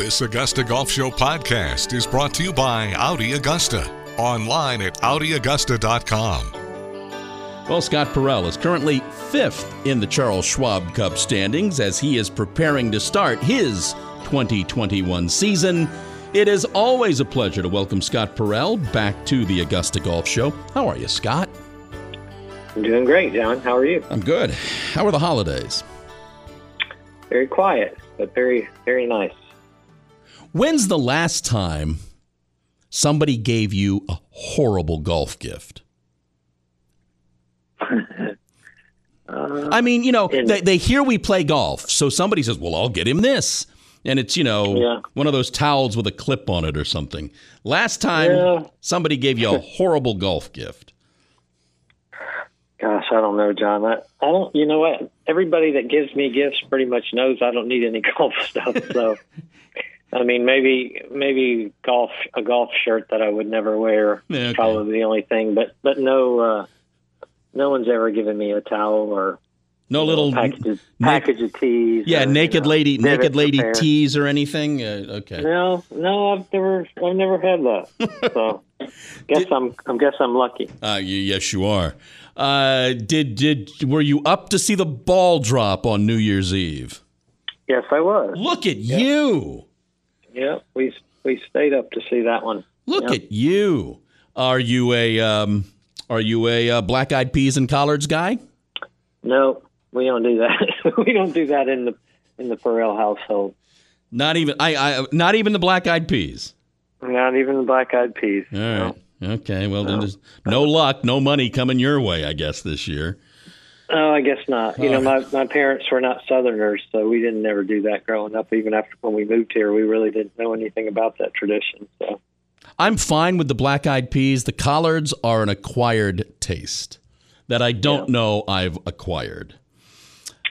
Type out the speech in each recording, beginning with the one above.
This Augusta Golf Show podcast is brought to you by Audi Augusta. Online at AudiAugusta.com. Well, Scott Parel is currently fifth in the Charles Schwab Cup standings as he is preparing to start his 2021 season. It is always a pleasure to welcome Scott Parel back to the Augusta Golf Show. How are you, Scott? I'm doing great, John. How are you? I'm good. How are the holidays? Very quiet, but very, very nice. When's the last time somebody gave you a horrible golf gift? Uh, I mean, you know, they, they hear we play golf, so somebody says, "Well, I'll get him this," and it's you know Yeah. one of those towels with a clip on it or something. Last time Yeah. somebody gave you a horrible golf gift. Gosh, I don't know, John. I, I don't. You know what? Everybody that gives me gifts pretty much knows I don't need any golf stuff. So, I mean, maybe maybe golf a golf shirt that I would never wear. Yeah, okay. Probably the only thing. But but no, uh, no one's ever given me a towel or No little package of, na- package of teas. yeah, or, you naked know, lady, naked lady repair. tees or anything. Uh, okay. No, no, I've never, I've never had that. So, guess I'm, I guess I'm lucky. Uh, y- yes, you are. Uh, did did were you up to see the ball drop on New Year's Eve? Yes, I was. Look at you! Yeah, we we stayed up to see that one. Look Yep. at you! Are you a um, are you a uh, black eyed peas and collards guy? No, we don't do that. we don't do that in the in the Parel household. Not even I, I not even the black eyed peas. Not even the black eyed peas. All right. No. Okay. Well, then there's no luck, no money coming your way, I guess this year. Oh, I guess not. You know, my my parents were not Southerners, so we didn't ever do that growing up. Even after when we moved here, we really didn't know anything about that tradition. So I'm fine with the black eyed peas. The collards are an acquired taste that I don't Yeah. know I've acquired.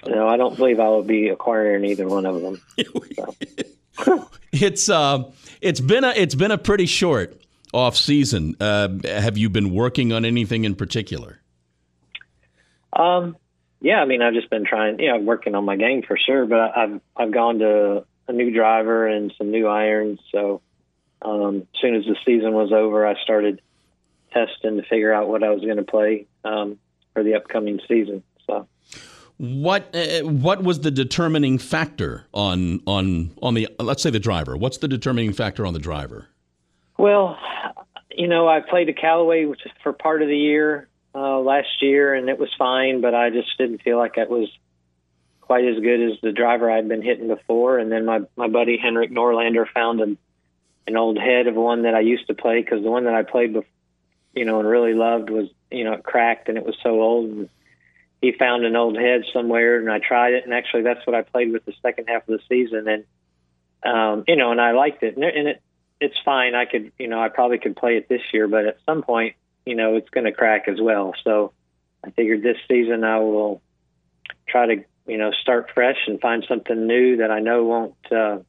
no, I don't believe I will be acquiring either one of them. It's uh, it's been a it's been a pretty short off season. Uh, have you been working on anything in particular? Um, yeah, I mean, I've just been trying, you know, working on my game for sure. But I've I've gone to a new driver and some new irons. So um, as soon as the season was over, I started testing to figure out what I was going to play um, for the upcoming season. So What uh, what was the determining factor on on on the let's say the driver? What's the determining factor on the driver? Well, you know, I played a Callaway which is for part of the year uh, last year, and it was fine, but I just didn't feel like it was quite as good as the driver I'd been hitting before. And then my my buddy Henrik Norlander found an an old head of one that I used to play because the one that I played, before, you know, and really loved was you know it cracked and it was so old. And he found an old head somewhere, and I tried it, and actually that's what I played with the second half of the season, and um, you know, and I liked it, and it, and it it's fine. I could, you know, I probably could play it this year, but at some point, you know, it's going to crack as well. So I figured this season I will try to, you know, start fresh and find something new that I know won't, uh,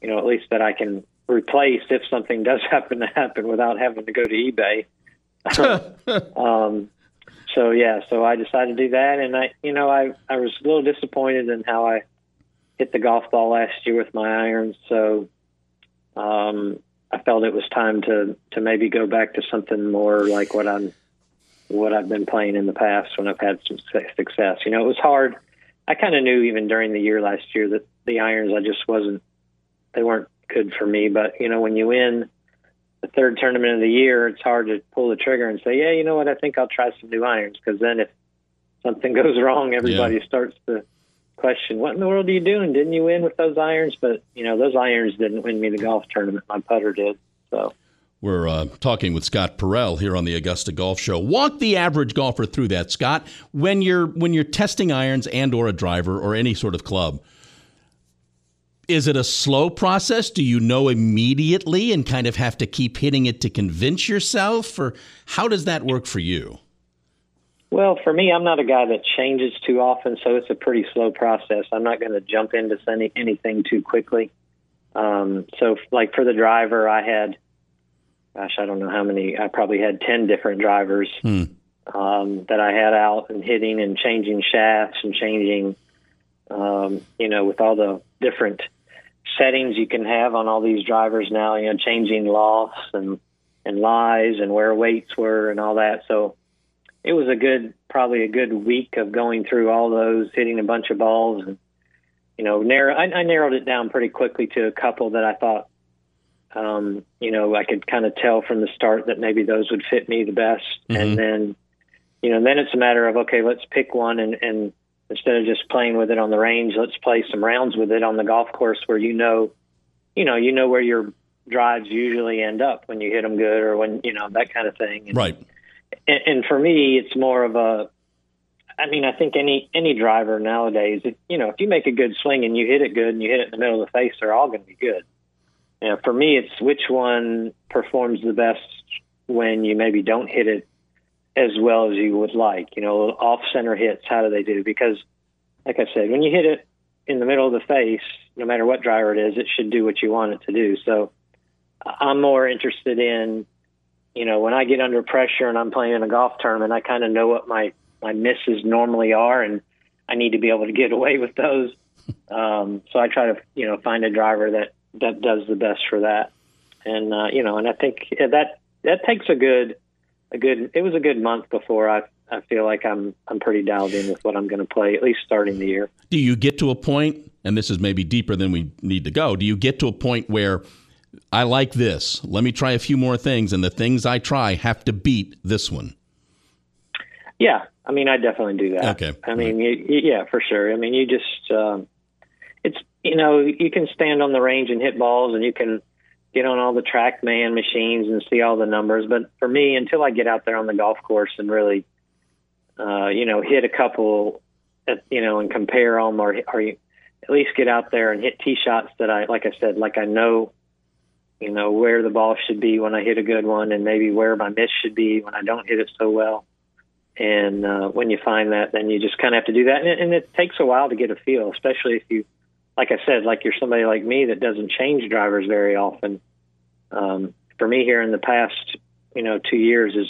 you know, at least that I can replace if something does happen to happen without having to go to eBay. um, so yeah, so I decided to do that, and I, you know, I I was a little disappointed in how I hit the golf ball last year with my irons. So um, I felt it was time to to maybe go back to something more like what I'm what I've been playing in the past when I've had some su- success. You know, it was hard. I kind of knew even during the year last year that the irons I just wasn't they weren't good for me. But you know, when you win the third tournament of the year, it's hard to pull the trigger and say, yeah, you know what, I think I'll try some new irons because then if something goes wrong, everybody starts to question, what in the world are you doing? Didn't you win with those irons? But you know, those irons didn't win me the golf tournament. My putter did. So We're uh, talking with Scott Parel here on the Augusta Golf Show. Walk the average golfer through that, Scott. When you're when you're testing irons and or a driver or any sort of club, is it a slow process? Do you know immediately and kind of have to keep hitting it to convince yourself, or how does that work for you? Well, for me, I'm not a guy that changes too often, so it's a pretty slow process. I'm not going to jump into any, anything too quickly. Um, so, like for the driver, I had, gosh, I don't know how many. I probably had ten different drivers Hmm. um, that I had out and hitting and changing shafts and changing, um, you know, with all the different settings you can have on all these drivers now. You know, changing lofts and and lies and where weights were and all that. So it was a good, probably a good week of going through all those, hitting a bunch of balls, and you know, narrow. I, I narrowed it down pretty quickly to a couple that I thought, um, you know, I could kind of tell from the start that maybe those would fit me the best, Mhm. and then, you know, then it's a matter of okay, let's pick one and and instead of just playing with it on the range, let's play some rounds with it on the golf course where you know, you know, you know where your drives usually end up when you hit them good or when you know that kind of thing. And, Right. And, and for me, it's more of a. I mean, I think any any driver nowadays, if, you know, if you make a good swing and you hit it good and you hit it in the middle of the face, they're all going to be good. You know, for me, it's which one performs the best when you maybe don't hit it as well as you would like. You know, off center hits, how do they do? Because, like I said, when you hit it in the middle of the face, no matter what driver it is, it should do what you want it to do. So, I'm more interested in you know, when I get under pressure and I'm playing in a golf tournament, I kind of know what my my misses normally are, and I need to be able to get away with those. Um, so I try to, you know, find a driver that that does the best for that, and uh, you know, and I think that that takes a good a good. It was a good month before I I feel like I'm I'm pretty dialed in with what I'm going to play at least starting the year. Do you get to a point, and this is maybe deeper than we need to go, do you get to a point where I like this, let me try a few more things, and the things I try have to beat this one? Yeah, I mean, I definitely do that. Okay. I mean, you, you, yeah, for sure. I mean, you just, um, it's, you know, you can stand on the range and hit balls and you can get on all the TrackMan machines and see all the numbers. But for me, until I get out there on the golf course and really, uh, you know, hit a couple, at, you know, and compare them or, or you at least get out there and hit tee shots that I, like I said, like I know, you know, where the ball should be when I hit a good one and maybe where my miss should be when I don't hit it so well. And uh, when you find that, then you just kind of have to do that. And it, and it takes a while to get a feel, especially if you, like I said, like you're somebody like me that doesn't change drivers very often. Um, for me, here in the past, you know, two years is,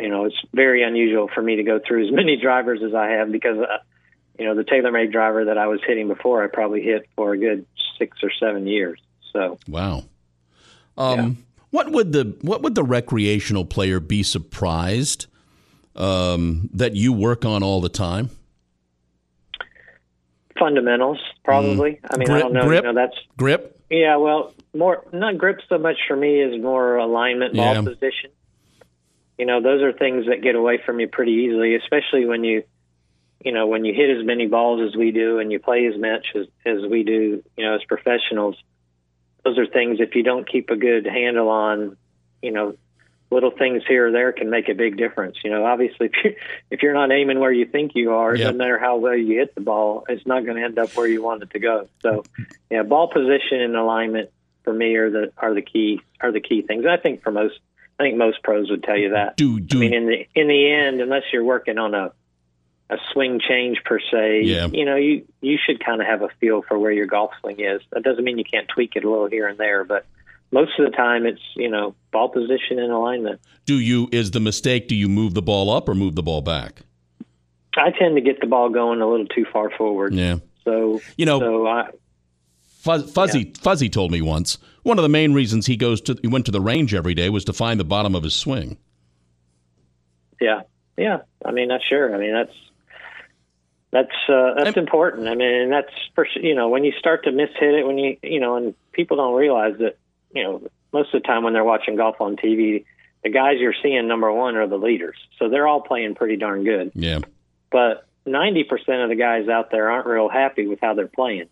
you know, it's very unusual for me to go through as many drivers as I have because, uh, you know, the TaylorMade driver that I was hitting before, I probably hit for a good six or seven years. So, Wow. Um, What would the what would the recreational player be surprised um, that you work on all the time? fundamentals, probably. I mean, I don't know. grip? You know, that's Grip. Yeah, well, more not grip so much for me is more alignment, ball Yeah. position. You know, those are things that get away from you pretty easily, especially when you, you know, when you hit as many balls as we do and you play as much as, as we do, you know, as professionals. Those are things if you don't keep a good handle on, you know, little things here or there can make a big difference. You know, obviously, if you're, if you're not aiming where you think you are, it Yep. doesn't matter how well you hit the ball, it's not going to end up where you want it to go. So, yeah, ball position and alignment for me are the are the key are the key things. I think for most, I think most pros would tell you that. Do do I mean, in the in the end, unless you're working on a a swing change per se, Yeah. you know, you you should kind of have a feel for where your golf swing is. That doesn't mean you can't tweak it a little here and there, but most of the time it's you know ball position and alignment. do you is the mistake? Do you move the ball up or move the ball back? I tend to get the ball going a little too far forward. Yeah. So You know, so I Fuzz, Fuzzy Fuzzy told me once one of the main reasons he goes to he went to the range every day was to find the bottom of his swing. Yeah, yeah. I mean, that's sure. I mean, that's that's uh, that's And- important. I mean, and that's for you know when you start to mishit it when you you know and people don't realize that you know most of the time when they're watching golf on TV, the guys you're seeing number one are the leaders, so they're all playing pretty darn good. Yeah. But ninety percent of the guys out there aren't real happy with how they're playing.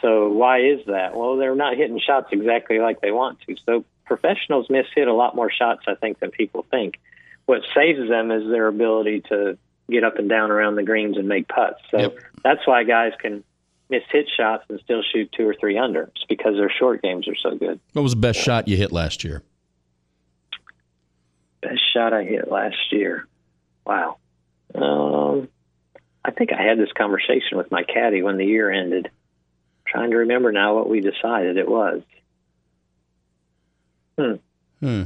So why is that? Well, they're not hitting shots exactly like they want to. So professionals miss hit a lot more shots, I think, than people think. What saves them is their ability to get up and down around the greens and make putts. So Yep. that's why guys can miss hit shots and still shoot two or three under. It's because their short games are so good. What was the best shot you hit last year? Best shot I hit last year. Wow. Um, I think I had this conversation with my caddy when the year ended. trying to remember now what we decided it was. Hmm. Hmm.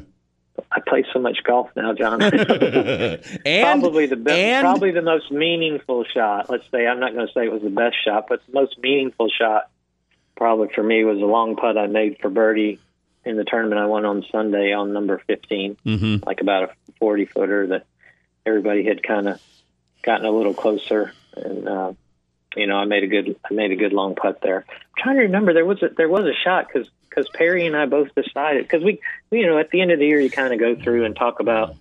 I play so much golf now, John. and probably the best, and- probably the most meaningful shot. Let's say I'm not going to say it was the best shot, but the most meaningful shot probably for me was a long putt I made for birdie in the tournament I won on Sunday on number 15, Mm-hmm. like about a 40 footer that everybody had kind of gotten a little closer, and uh, you know I made a good I made a good long putt there. I'm trying to remember there was a, there was a shot because because Perry and I both decided because we you know at the end of the year you kind of go through and talk about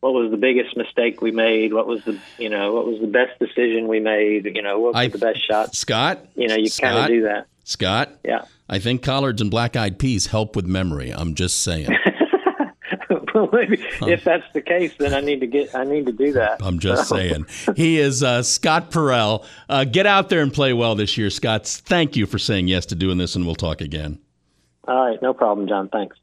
what was the biggest mistake we made, what was the you know what was the best decision we made, you know what was I- the best shot. Scott, You know you kind of do that. Scott, Yeah. I think collards and black eyed peas help with memory. I'm just saying. well, maybe if that's the case, then I need to get I need to do that. I'm just So- saying. He is uh, Scott Parel. Uh, get out there and play well this year, Scott. Thank you for saying yes to doing this, and we'll talk again. All right, no problem, John. Thanks.